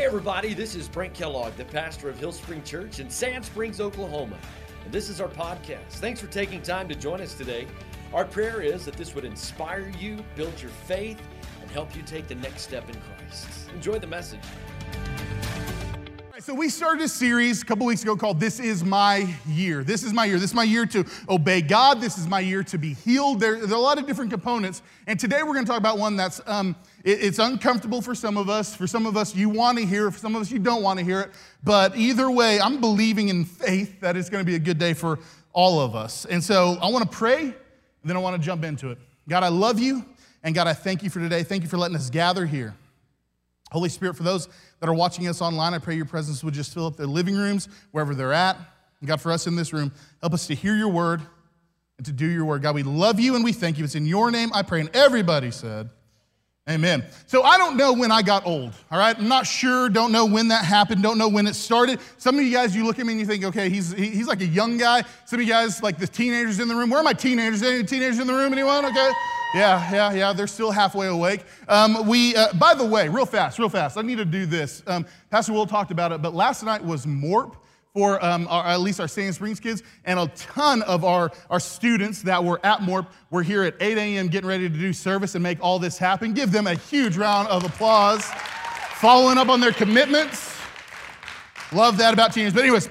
Hey, everybody, this is Brent Kellogg, the pastor of Hill Spring Church in Sand Springs, Oklahoma. And this is our podcast. Thanks for taking time to join us today. Our prayer is that this would inspire you, build your faith, and help you take the next step in Christ. Enjoy the message. So we started a series a couple weeks ago called This Is My Year. This is my year. This is my year to obey God. This is my year to be healed. There, there are a lot of different components. And today we're going to talk about one that's, um, it's uncomfortable for some of us. For some of us, you want to hear it. For some of us, you don't want to hear it. But either way, I'm believing in faith that it's going to be a good day for all of us. And so I want to pray, and then I want to jump into it. God, I love you. And God, I thank you for today. Thank you for letting us gather here. Holy Spirit, for those that are watching us online, I pray your presence would just fill up their living rooms, wherever they're at. And God, for us in this room, help us to hear your word and to do your word. God, we love you and we thank you. It's in your name I pray. And everybody said, Amen. So I don't know when I got old, all right? I'm not sure, don't know when that happened, don't know when it started. Some of you guys, you look at me and you think, okay, he's, he's like a young guy. Some of you guys, like the teenagers in the room. Where are my teenagers? Any teenagers in the room? Anyone? Okay. Yeah, yeah, yeah. They're still halfway awake. Um, we, uh, by the way, real fast, real fast. I need to do this. Um, Pastor Will talked about it, but last night was MORP for um, our, at least our Sand Springs kids, and a ton of our, our students that were at MORP were here at 8 a.m. getting ready to do service and make all this happen. Give them a huge round of applause. Following up on their commitments. Love that about teenagers. But, anyways,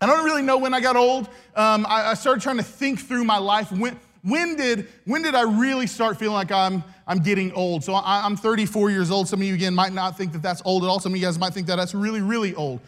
I don't really know when I got old. Um, I, I started trying to think through my life. When, when did, when did I really start feeling like I'm, I'm getting old? So I, I'm 34 years old. Some of you, again, might not think that that's old at all. Some of you guys might think that that's really, really old.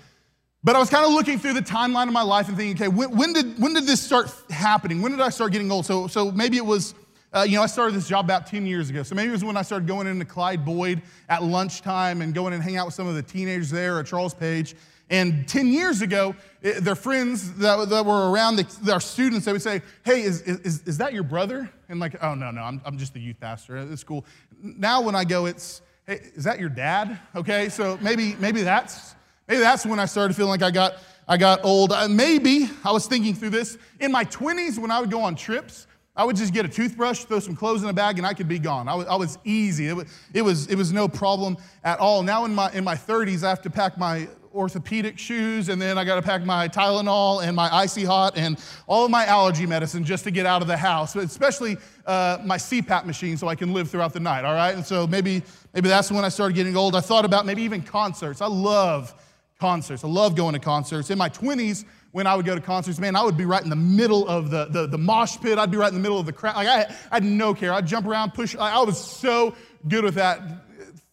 But I was kind of looking through the timeline of my life and thinking, okay, when, when, did, when did this start happening? When did I start getting old? So, so maybe it was, uh, you know, I started this job about 10 years ago. So maybe it was when I started going into Clyde Boyd at lunchtime and going and hang out with some of the teenagers there at Charles Page. And 10 years ago, it, their friends that, that were around, the, our students, they would say, Hey, is, is, is that your brother? And like, oh, no, no, I'm, I'm just the youth pastor at school. Now when I go, it's, Hey, is that your dad? Okay, so maybe, maybe that's, maybe that's when I started feeling like I got, I got old. Uh, maybe I was thinking through this. In my 20s, when I would go on trips, I would just get a toothbrush, throw some clothes in a bag, and I could be gone. I was, I was easy. It was, it, was, it was no problem at all. Now in my, in my 30s, I have to pack my orthopedic shoes, and then I got to pack my Tylenol and my Icy Hot and all of my allergy medicine just to get out of the house, especially uh, my CPAP machine so I can live throughout the night, all right? And so maybe, maybe that's when I started getting old. I thought about maybe even concerts. I love concerts. I love going to concerts. In my 20s, when I would go to concerts, man, I would be right in the middle of the, the, the mosh pit. I'd be right in the middle of the crowd. Like I, I had no care. I'd jump around, push. I was so good with that.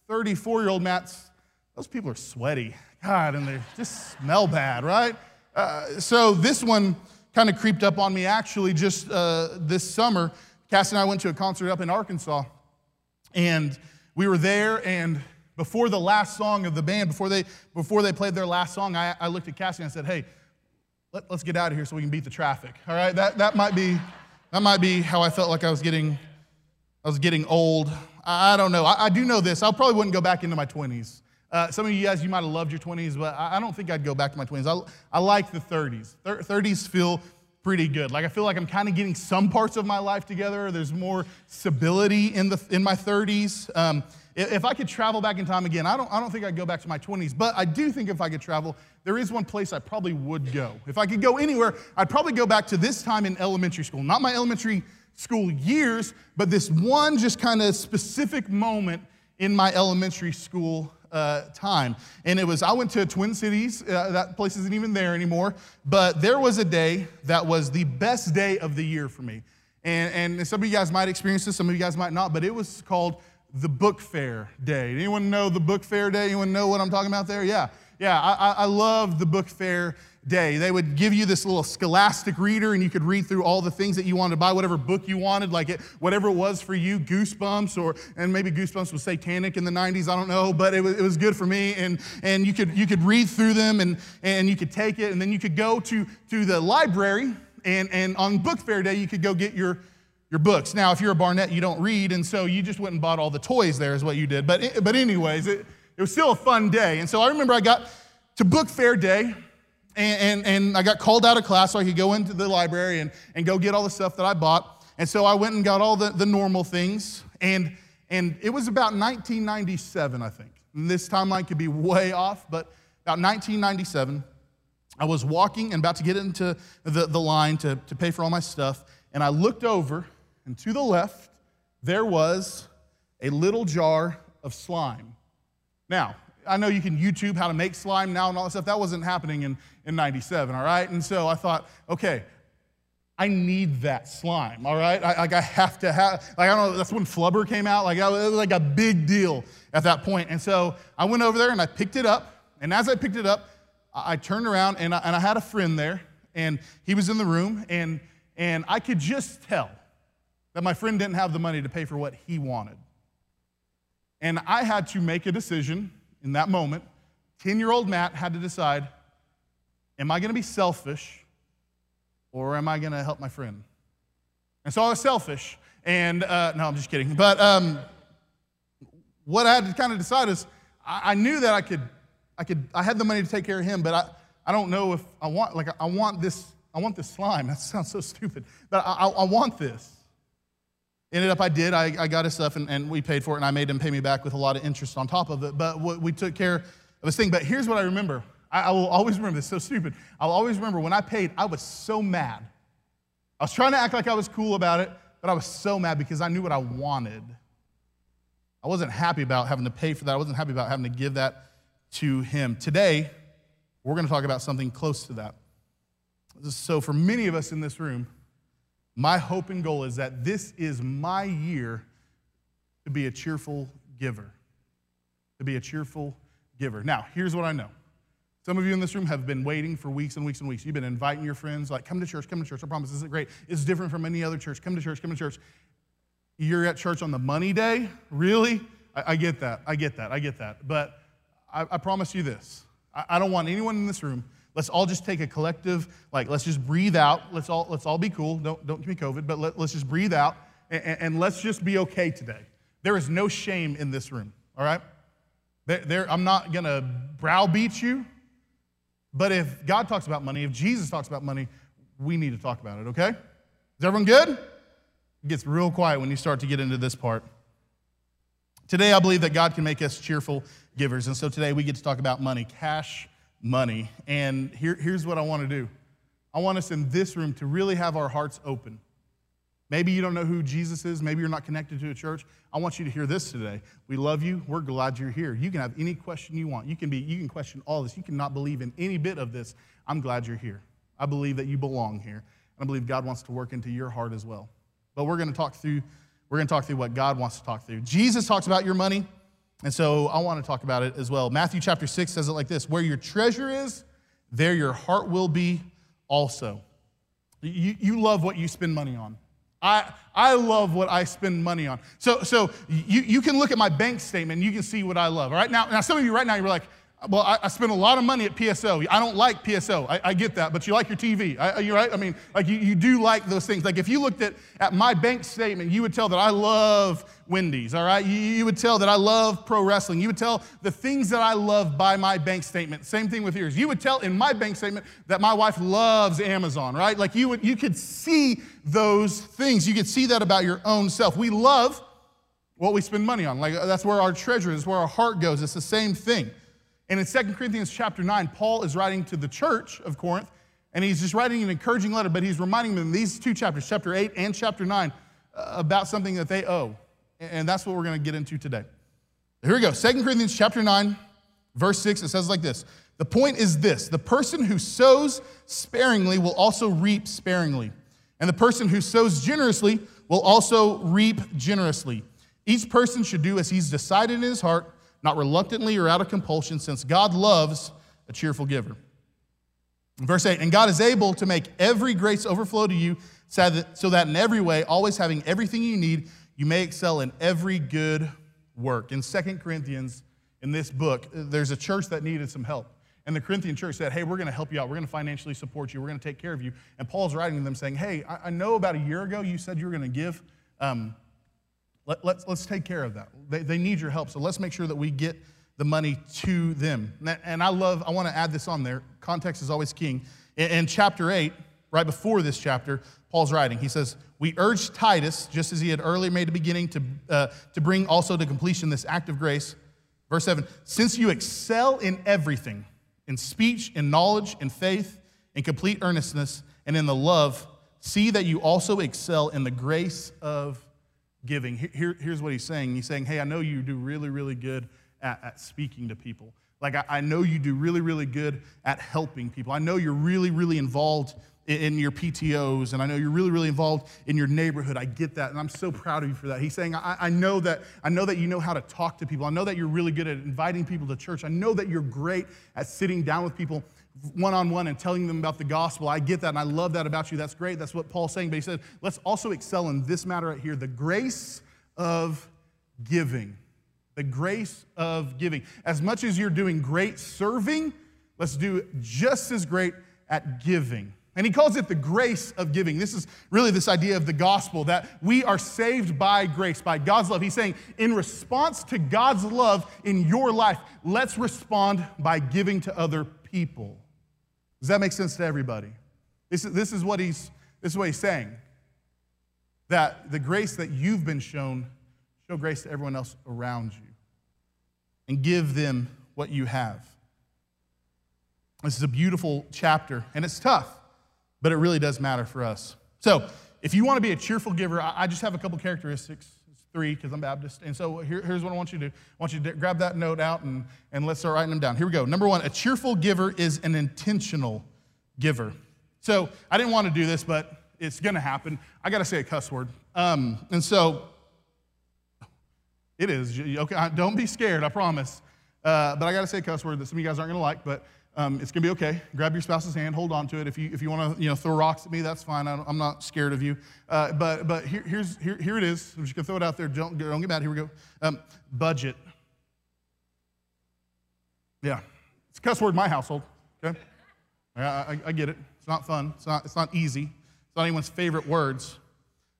34 year old Matt's, those people are sweaty. God, and they just smell bad, right? Uh, so this one kind of creeped up on me actually just uh, this summer. Cass and I went to a concert up in Arkansas, and we were there, and before the last song of the band, before they, before they played their last song, I, I looked at Cassie and I said, hey, let, us get out of here so we can beat the traffic. All right, that, that, might be, that might be how I felt like I was getting, I was getting old. I, I don't know. I, I, do know this. I probably wouldn't go back into my 20s. Uh, some of you guys, you might have loved your 20s, but I, I don't think I'd go back to my 20s. I, I like the 30s. 30s feel pretty good. Like I feel like I'm kind of getting some parts of my life together. There's more stability in, the, in my 30s. Um, if I could travel back in time again, I don't, I don't think I'd go back to my 20s, but I do think if I could travel, there is one place I probably would go. If I could go anywhere, I'd probably go back to this time in elementary school. Not my elementary school years, but this one just kind of specific moment in my elementary school uh, time. And it was, I went to Twin Cities. Uh, that place isn't even there anymore. But there was a day that was the best day of the year for me. And, and some of you guys might experience this, some of you guys might not, but it was called the book fair day. Anyone know the book fair day? Anyone know what I'm talking about there? Yeah. Yeah, I, I love the book fair day. They would give you this little scholastic reader, and you could read through all the things that you wanted to buy, whatever book you wanted, like it, whatever it was for you, Goosebumps, or and maybe Goosebumps was satanic in the 90s, I don't know, but it was, it was good for me. And, and you, could, you could read through them, and, and you could take it, and then you could go to, to the library, and, and on book fair day, you could go get your your books. Now, if you're a Barnett, you don't read, and so you just went and bought all the toys there, is what you did. But, but anyways, it, it was still a fun day. And so I remember I got to book fair day, and, and, and I got called out of class so I could go into the library and, and go get all the stuff that I bought. And so I went and got all the, the normal things, and, and it was about 1997, I think. And this timeline could be way off, but about 1997, I was walking and about to get into the, the line to, to pay for all my stuff, and I looked over, and to the left, there was a little jar of slime. Now, I know you can YouTube how to make slime now and all that stuff. That wasn't happening in, in 97, all right? And so I thought, okay, I need that slime, all right? I, like I have to have, like I don't know, that's when Flubber came out. Like it was like a big deal at that point. And so I went over there and I picked it up. And as I picked it up, I turned around and I, and I had a friend there, and he was in the room, and, and I could just tell that my friend didn't have the money to pay for what he wanted. And I had to make a decision in that moment. 10 year old Matt had to decide am I going to be selfish or am I going to help my friend? And so I was selfish. And uh, no, I'm just kidding. But um, what I had to kind of decide is I, I knew that I could I could, I had the money to take care of him, but I, I don't know if I want, like, I want this, I want this slime. That sounds so stupid, but I, I, I want this. Ended up, I did. I, I got his stuff and, and we paid for it, and I made him pay me back with a lot of interest on top of it. But we took care of his thing. But here's what I remember. I, I will always remember this. So stupid. I'll always remember when I paid. I was so mad. I was trying to act like I was cool about it, but I was so mad because I knew what I wanted. I wasn't happy about having to pay for that. I wasn't happy about having to give that to him. Today, we're going to talk about something close to that. So, for many of us in this room, my hope and goal is that this is my year to be a cheerful giver. To be a cheerful giver. Now, here's what I know. Some of you in this room have been waiting for weeks and weeks and weeks. You've been inviting your friends, like, come to church, come to church. I promise this is great. It's different from any other church. Come to church, come to church. You're at church on the money day? Really? I, I get that. I get that. I get that. But I, I promise you this. I, I don't want anyone in this room let's all just take a collective like let's just breathe out. Let's all let's all be cool. Don't don't give me covid but let, us just breathe out and, and, let's just be okay today. There is no shame in this room all right? There, there, i'm not gonna browbeat you but if god talks about money if jesus talks about money we need to talk about it okay? Is everyone good? It gets real quiet when you start to get into this part. Today i believe that god can make us cheerful givers. And so today we get to talk about money, cash money. And here, here's what I want to do I want us in this room to really have our hearts open. Maybe you don't know who Jesus is. Maybe you're not connected to a church. I want you to hear this today. We love you. We're glad you're here. You can have any question you want. You can be you can question all this. You cannot believe in any bit of this. I'm glad you're here. I believe that you belong here. And I believe God wants to work into your heart as well. But we're going to talk through we're going to talk through what God wants to talk through. Jesus talks about your money. And so I want to talk about it as well. Matthew chapter 6 says it like this Where your treasure is, there your heart will be also. You, you love what you spend money on. I, I love what I spend money on. So, so you, you can look at my bank statement you can see what I love. All right, now, now some of you right now, you're like, well, I, I, spend a lot of money at PSO. I don't like PSO. I, I get that, but you like your TV. I, you're right. I mean, like you, you do like those things. Like if you looked at, at my bank statement, you would tell that I love Wendy's. All right, you, you would tell that I love pro wrestling. You would tell the things that I love by my bank statement. Same thing with yours. You would tell in my bank statement that my wife loves Amazon. Right? Like you would, you could see those things. You could see that about your own self. We love what we spend money on. Like that's where our treasure is, where our heart goes. It's the same thing. And in 2 Corinthians chapter 9, Paul is writing to the church of Corinth, and he's just writing an encouraging letter, but he's reminding them in these two chapters, chapter 8 and chapter 9, uh, about something that they owe. And that's what we're going to get into today. Here we go. 2 Corinthians chapter 9, verse 6, it says like this. The point is this the person who sows sparingly will also reap sparingly, and the person who sows generously will also reap generously. Each person should do as he's decided in his heart not reluctantly or out of compulsion, since God loves a cheerful giver. Verse 8, and God is able to make every grace overflow to you, so that in every way, always having everything you need, you may excel in every good work. In Second Corinthians, in this book, there's a church that needed some help. And the Corinthian church said, Hey, we're going to help you out. We're going to financially support you. We're going to take care of you. And Paul's writing to them saying, Hey, I know about a year ago you said you were going to give um, let, us let's, let's take care of that. They, they need your help, so let's make sure that we get the money to them. And I love, I want to add this on there. Context is always king. In, in chapter 8, right before this chapter, Paul's writing. He says, We urge Titus, just as he had earlier made a beginning, to, uh, to bring also to completion this act of grace. Verse 7 Since you excel in everything, in speech, in knowledge, in faith, in complete earnestness, and in the love, see that you also excel in the grace of giving. Here, here's what he's saying He's saying, Hey, I know you do really, really good at, at speaking to people. Like, I, I know you do really, really good at helping people. I know you're really, really involved in your PTOs, and I know you're really, really involved in your neighborhood. I get that, and I'm so proud of you for that. He's saying, I, I, know that I know that you know how to talk to people. I know that you're really good at inviting people to church. I know that you're great at sitting down with people one on one and telling them about the gospel. I get that, and I love that about you. That's great. That's what Paul's saying. But he said, let's also excel in this matter right here the grace of giving. The grace of giving. As much as you're doing great serving, let's do just as great at giving. And he calls it the grace of giving. This is really this idea of the gospel that we are saved by grace, by God's love. He's saying, in response to God's love in your life, let's respond by giving to other people. Does that make sense to everybody? This is, this is, what, he's, this is what he's saying. That the grace that you've been shown, show grace to everyone else around you and give them what you have. This is a beautiful chapter, and it's tough but it really does matter for us. So, if you want to be a cheerful giver, I just have a couple characteristics. Three because I'm Baptist. And so here, here's what I want you to do. I want you to grab that note out and, and let's start writing them down. Here we go. Number one, a cheerful giver is an intentional giver. So I didn't want to do this, but it's going to happen. I got to say a cuss word. Um, and so it is. Okay, don't be scared, I promise. Uh, but I got to say a cuss word that some of you guys aren't going to like, but um, it's going to be okay. Grab your spouse's hand, hold on to it. If you, if you want to you know, throw rocks at me, that's fine. I am not scared of you. Uh, but but here, here's, here, here it is. I'm just going to throw it out there. Don't, don't get mad. Here we go. Um, budget. Yeah. It's a cuss word in my household. Okay? I, I, I get it. It's not fun. It's not, it's not easy. It's not anyone's favorite words.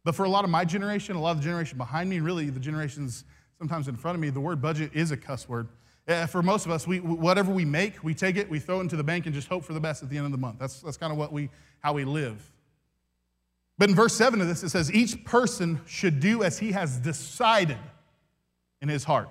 But for a lot of my generation, a lot of the generation behind me, really the generations sometimes in front of me, the word budget is a cuss word. Uh, for most of us, we, whatever we make, we take it, we throw it into the bank, and just hope for the best at the end of the month. That's, that's kind of what we, how we live. But in verse 7 of this, it says, Each person should do as he has decided in his heart.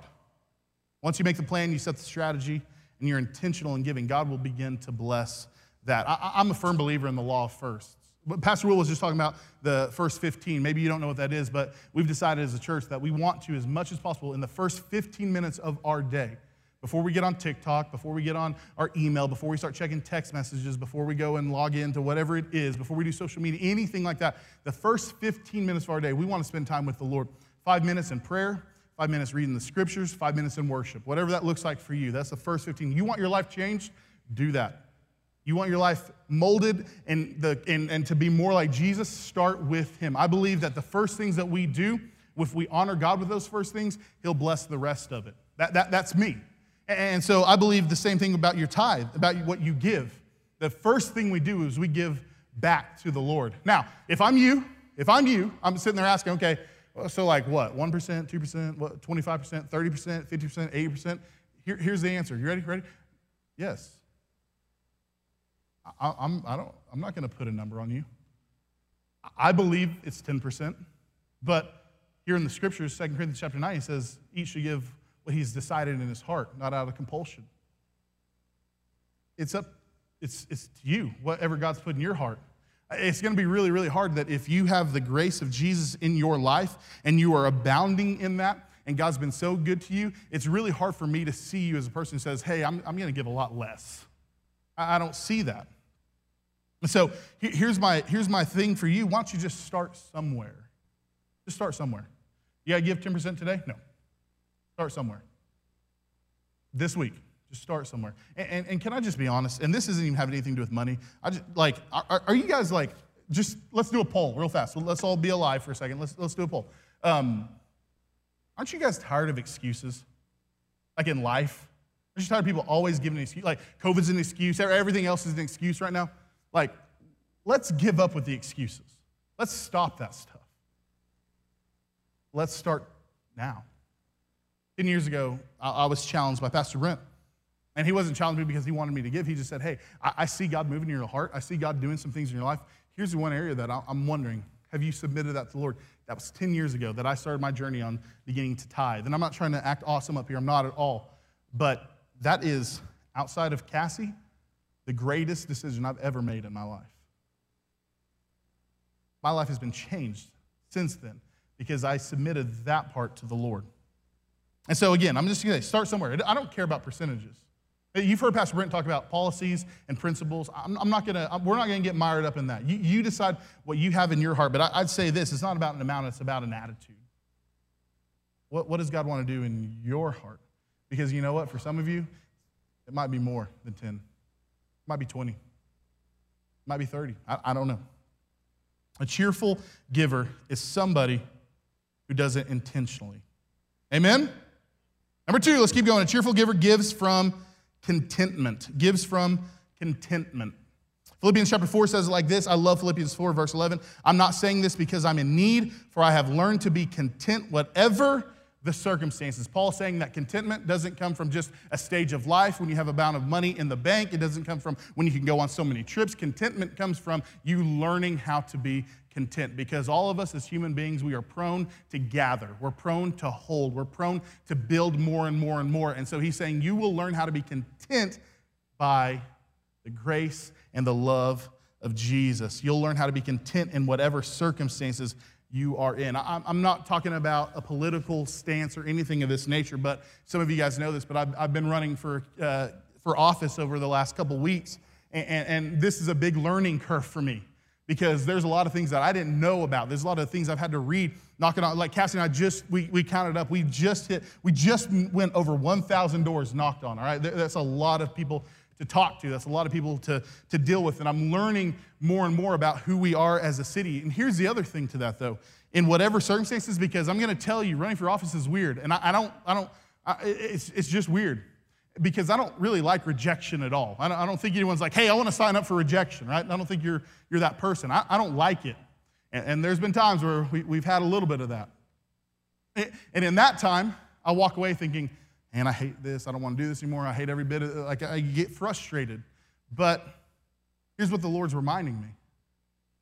Once you make the plan, you set the strategy, and you're intentional in giving, God will begin to bless that. I, I'm a firm believer in the law of firsts. Pastor Will was just talking about the first 15. Maybe you don't know what that is, but we've decided as a church that we want to, as much as possible, in the first 15 minutes of our day, before we get on TikTok, before we get on our email, before we start checking text messages, before we go and log into whatever it is, before we do social media, anything like that, the first 15 minutes of our day, we want to spend time with the Lord. Five minutes in prayer, five minutes reading the scriptures, five minutes in worship, whatever that looks like for you. That's the first 15. You want your life changed? Do that. You want your life molded and, the, and, and to be more like Jesus? Start with Him. I believe that the first things that we do, if we honor God with those first things, He'll bless the rest of it. That, that, that's me. And so I believe the same thing about your tithe, about what you give. The first thing we do is we give back to the Lord. Now, if I'm you, if I'm you, I'm sitting there asking, okay, so like what? 1%, 2%, what, 25%, 30%, 50%, 80%? Here, here's the answer. You ready? Ready? Yes. I, I'm, I don't, I'm not going to put a number on you. I believe it's 10%, but here in the scriptures, 2 Corinthians chapter 9, he says, each should give what he's decided in his heart, not out of compulsion. It's up, it's, it's to you, whatever God's put in your heart. It's going to be really, really hard that if you have the grace of Jesus in your life and you are abounding in that, and God's been so good to you, it's really hard for me to see you as a person who says, Hey, I'm, I'm going to give a lot less. I don't see that. So here's my, here's my thing for you. Why don't you just start somewhere? Just start somewhere. You got to give 10% today? No. Start somewhere. This week, just start somewhere. And, and, and, can I just be honest? And this doesn't even have anything to do with money. I just, like, are, are you guys like, just let's do a poll real fast. Let's all be alive for a second. Let's, let's do a poll. Um, aren't you guys tired of excuses? Like in life? Aren't you tired of people always giving an excuse? Like COVID's an excuse, everything else is an excuse right now. Like, let's give up with the excuses. Let's stop that stuff. Let's start now. 10 years ago, I was challenged by Pastor Brent. And he wasn't challenging me because he wanted me to give. He just said, Hey, I see God moving in your heart. I see God doing some things in your life. Here's the one area that I'm wondering have you submitted that to the Lord? That was 10 years ago that I started my journey on beginning to tithe. And I'm not trying to act awesome up here, I'm not at all. But that is, outside of Cassie, the greatest decision I've ever made in my life. My life has been changed since then because I submitted that part to the Lord. And so, again, I'm just going to start somewhere. I don't care about percentages. You've heard Pastor Brent talk about policies and principles. I'm, I'm not going to, we're not going to get mired up in that. You, you, decide what you have in your heart, but I, would say this it's not about an amount, it's about an attitude. What, what does God want to do in your heart? Because you know what? For some of you, it might be more than 10, it might be 20, it might be 30. I, I don't know. A cheerful giver is somebody who does it intentionally. Amen? Number two, let's keep going. A cheerful giver gives from contentment. Gives from contentment. Philippians chapter 4 says it like this. I love Philippians 4, verse 11. I'm not saying this because I'm in need, for I have learned to be content whatever the circumstances. Paul saying that contentment doesn't come from just a stage of life when you have a amount of money in the bank. It doesn't come from when you can go on so many trips. Contentment comes from you learning how to be content because all of us as human beings, we are prone to gather. We're prone to hold. We're prone to build more and more and more. And so he's saying you will learn how to be content by the grace and the love of Jesus. You'll learn how to be content in whatever circumstances you are in. I'm not talking about a political stance or anything of this nature, but some of you guys know this, but I've, been running for, uh, for office over the last couple weeks, and, and this is a big learning curve for me because there's a lot of things that I didn't know about. There's a lot of things I've had to read, knocking on, like Cassie and I just, we, we counted up, we just hit, we just went over 1,000 doors knocked on, all right? That's a lot of people to talk to. That's a lot of people to, to deal with. And I'm learning more and more about who we are as a city. And here's the other thing to that, though. In whatever circumstances, because I'm going to tell you, running for office is weird. And I, I don't, I don't, I, it's, it's just weird because I don't really like rejection at all. I don't, I don't, think anyone's like, hey, I want to sign up for rejection, right? I don't think you're, you're that person. I, I don't like it. And, and, there's been times where we, we've had a little bit of that. And in that time, I walk away thinking, and I hate this. I don't want to do this anymore. I hate every bit of it. Like I get frustrated. But here's what the Lord's reminding me.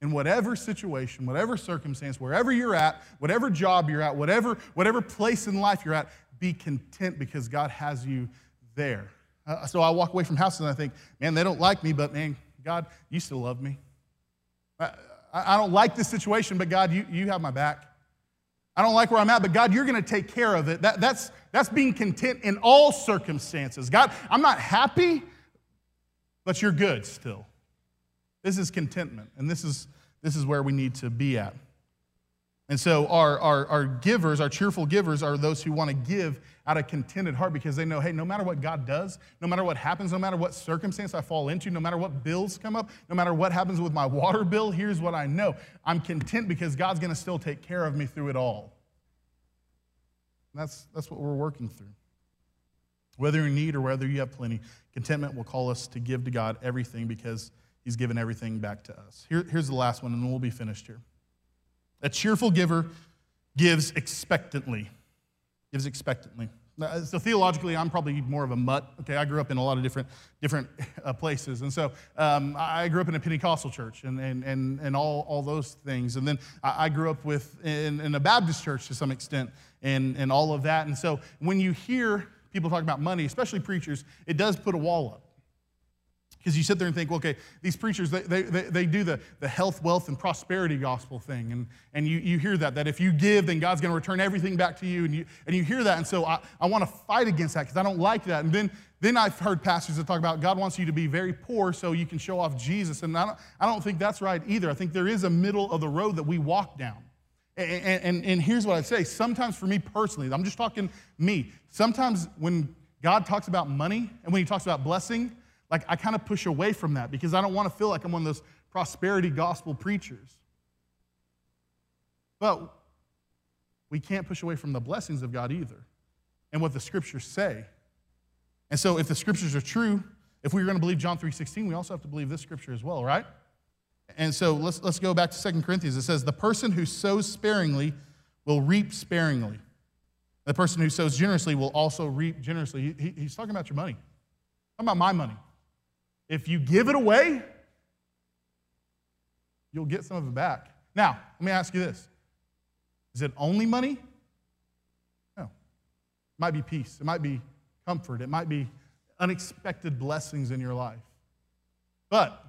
In whatever situation, whatever circumstance, wherever you're at, whatever job you're at, whatever, whatever place in life you're at, be content because God has you there. Uh, so I walk away from houses and I think, man, they don't like me, but man, God, you still love me. I, I don't like this situation, but God, you, you have my back. I don't like where I'm at, but God, you're going to take care of it. That, that's, that's being content in all circumstances. God, I'm not happy, but you're good still. This is contentment, and this is, this is where we need to be at. And so, our, our, our givers, our cheerful givers, are those who want to give out of contented heart because they know, hey, no matter what God does, no matter what happens, no matter what circumstance I fall into, no matter what bills come up, no matter what happens with my water bill, here's what I know I'm content because God's going to still take care of me through it all. That's, that's what we're working through. Whether in need or whether you have plenty, contentment will call us to give to God everything because He's given everything back to us. Here, here's the last one, and we'll be finished here. A cheerful giver gives expectantly. Gives expectantly. So theologically, I'm probably more of a mutt. Okay, I grew up in a lot of different different uh, places, and so um, I grew up in a Pentecostal church and and and, and all, all those things. And then I, grew up with in, in, a Baptist church to some extent, and and all of that. And so when you hear people talk about money, especially preachers, it does put a wall up. Because you sit there and think, well, okay, these preachers, they, they, they do the, the health, wealth, and prosperity gospel thing. And, and you, you hear that, that if you give, then God's going to return everything back to you. And you, and you hear that. And so I, I want to fight against that because I don't like that. And then, then I've heard pastors that talk about God wants you to be very poor so you can show off Jesus. And I don't, I don't think that's right either. I think there is a middle of the road that we walk down. And, and, and here's what I'd say sometimes for me personally, I'm just talking me, sometimes when God talks about money and when he talks about blessing, like I kind of push away from that because I don't want to feel like I'm one of those prosperity gospel preachers. But we can't push away from the blessings of God either and what the scriptures say. And so if the scriptures are true, if we're going to believe John 3:16, we also have to believe this scripture as well, right? And so let's, let's go back to Second Corinthians. It says, The person who sows sparingly will reap sparingly. The person who sows generously will also reap generously. He, he's talking about your money. Talking about my money. If you give it away, you'll get some of it back. Now, let me ask you this Is it only money? No. It might be peace, it might be comfort, it might be unexpected blessings in your life. But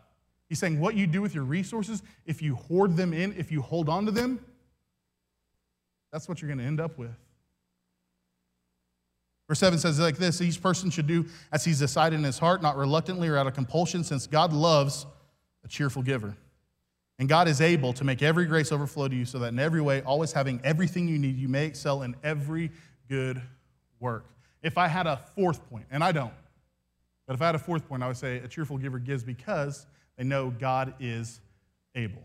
he's saying what you do with your resources, if you hoard them in, if you hold on to them, that's what you're going to end up with. Verse 7 says like this Each person should do as he's decided in his heart, not reluctantly or out of compulsion, since God loves a cheerful giver. And God is able to make every grace overflow to you so that in every way, always having everything you need, you may excel in every good work. If I had a fourth point, and I don't, but if I had a fourth point, I would say a cheerful giver gives because they know God is able.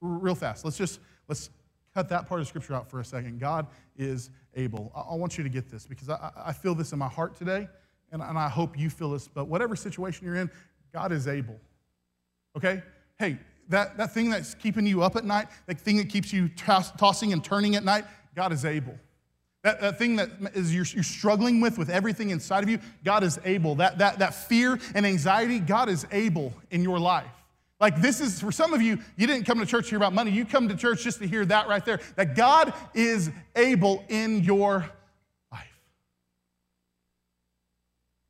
Real fast, let's just let's cut that part of scripture out for a second. God is able. I, want you to get this because I, I feel this in my heart today, and, and I hope you feel this. But whatever situation you're in, God is able. Okay? Hey, that, that thing that's keeping you up at night, that thing that keeps you toss, tossing and turning at night, God is able. That, that thing that is you're, you're struggling with, with everything inside of you, God is able. That, that, that fear and anxiety, God is able in your life. Like this is, for some of you, you didn't come to church to hear about money. You come to church just to hear that right there. That God is able in your life.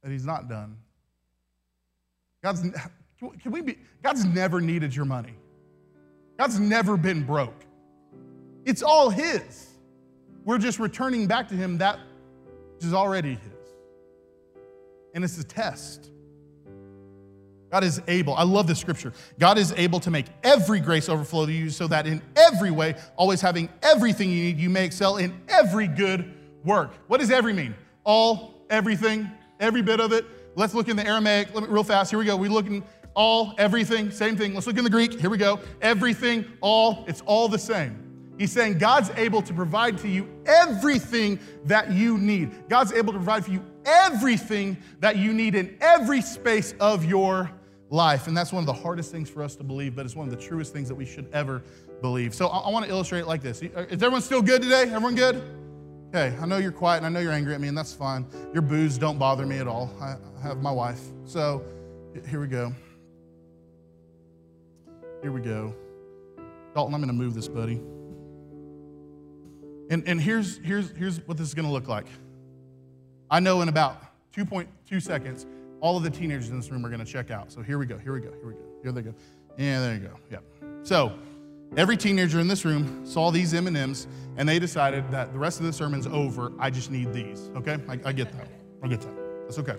That He's not done. God's, can we be, God's never needed your money. God's never been broke. It's all His. We're just returning back to Him that which is already His. And it's a test. God is able. I love this scripture. God is able to make every grace overflow to you so that in every way, always having everything you need, you may excel in every good work. What does every mean? All, everything, every bit of it. Let's look in the Aramaic real fast. Here we go. We look in all, everything, same thing. Let's look in the Greek. Here we go. Everything, all, it's all the same. He's saying God's able to provide to you everything that you need. God's able to provide for you everything that you need in every space of your life. And that's one of the hardest things for us to believe, but it's one of the truest things that we should ever believe. So I, I want to illustrate it like this. Uh, is everyone still good today? Everyone good? Okay, I know you're quiet and I know you're angry at me, and that's fine. Your boos don't bother me at all. I, I have my wife. So here we go. Here we go. Dalton, I'm going to move this, buddy. And, and here's, here's, here's what this is going to look like. I know in about 2.2 seconds, all of the teenagers in this room are going to check out. So here we go, here we go, here we go. Here they go. Yeah, there you go. Yep. So every teenager in this room saw these M&Ms and they decided that the rest of the sermon's over. I just need these. Okay? I, I get that. I get that. That's okay.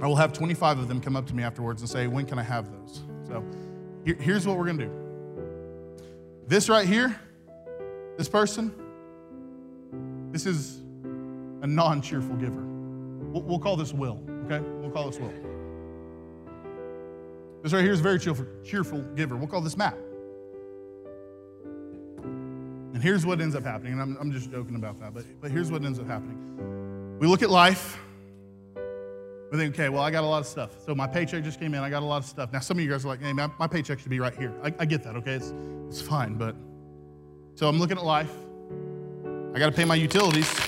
I will have 25 of them come up to me afterwards and say, When can I have those? So here, here's what we're going to do. This right here, this person, this is a non cheerful giver. We'll, we'll call this Will, okay? We'll call this Will. This right here is a very cheerful, cheerful giver. We'll call this Matt. And here's what ends up happening, and I'm, I'm just joking about that, but, but here's what ends up happening. We look at life, we think, okay, well, I got a lot of stuff. So my paycheck just came in, I got a lot of stuff. Now, some of you guys are like, hey, my, my paycheck should be right here. I, I get that, okay? It's, it's fine, but so I'm looking at life. I got to pay my utilities.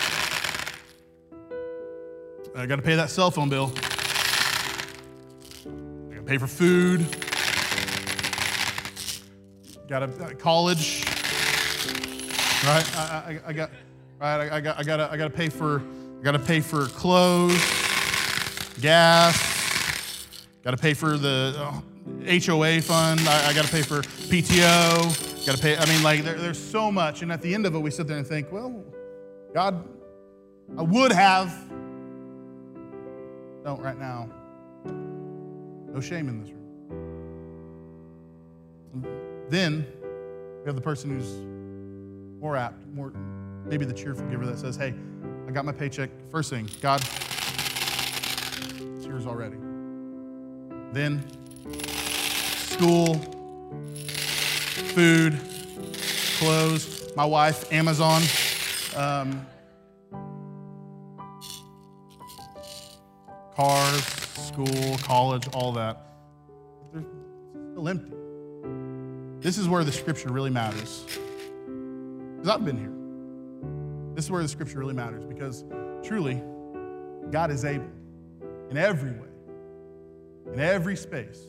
I got to pay that cell phone bill. I got to pay for food. Got to uh, college. Right? I, I, I, got right. I, got I got to I got to pay for I got to pay for clothes, gas. Got to pay for the HOA fund. I, I got to pay for PTO. Got to pay. I mean, like there, there's so much, and at the end of it, we sit there and think, well, God, I would have don't right now. No shame in this room. Then we have the person who's more apt, more maybe the cheerful giver that says, Hey, I got my paycheck. First thing, God, it's yours already. Then school, food, clothes, my wife, Amazon. Um, cars, school, college, all that. They're still empty. This is where the scripture really matters. Because I've been here. This is where the scripture really matters because truly, God is able in every way, in every space,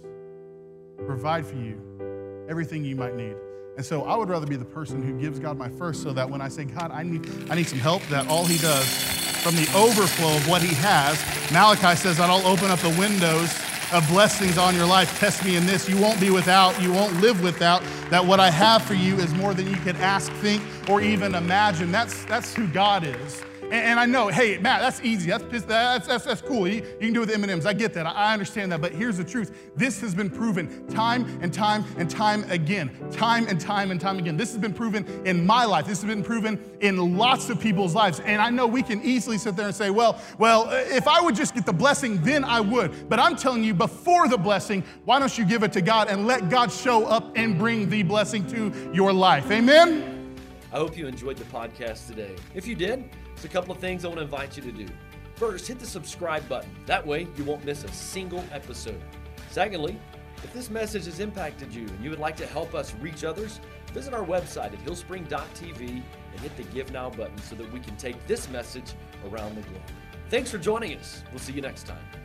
to provide for you everything you might need. And so I would rather be the person who gives God my first so that when I say, God, I need, I need some help, that all He does from the overflow of what he has. Malachi says I'll open up the windows of blessings on your life. Test me in this. You won't be without, you won't live without. That what I have for you is more than you can ask, think, or even imagine. That's, that's who God is. And, and I know, hey, Matt, that's easy. That's, that's, that's, that's cool. You, you can do it with M&Ms. I get that. I, understand that. But here's the truth. This has been proven time and time and time again. Time and time and time again. This has been proven in my life. This has been proven in lots of people's lives. And I know we can easily sit there and say, well, well, if I would just get the blessing, then I would. But I'm telling you, before the blessing, why don't you give it to God and let God show up and bring the blessing to your life? Amen? I hope you enjoyed the podcast today. If you did, a couple of things I want to invite you to do. First, hit the subscribe button. That way, you won't miss a single episode. Secondly, if this message has impacted you and you would like to help us reach others, visit our website at hillspring.tv and hit the Give Now button so that we can take this message around the globe. Thanks for joining us. We'll see you next time.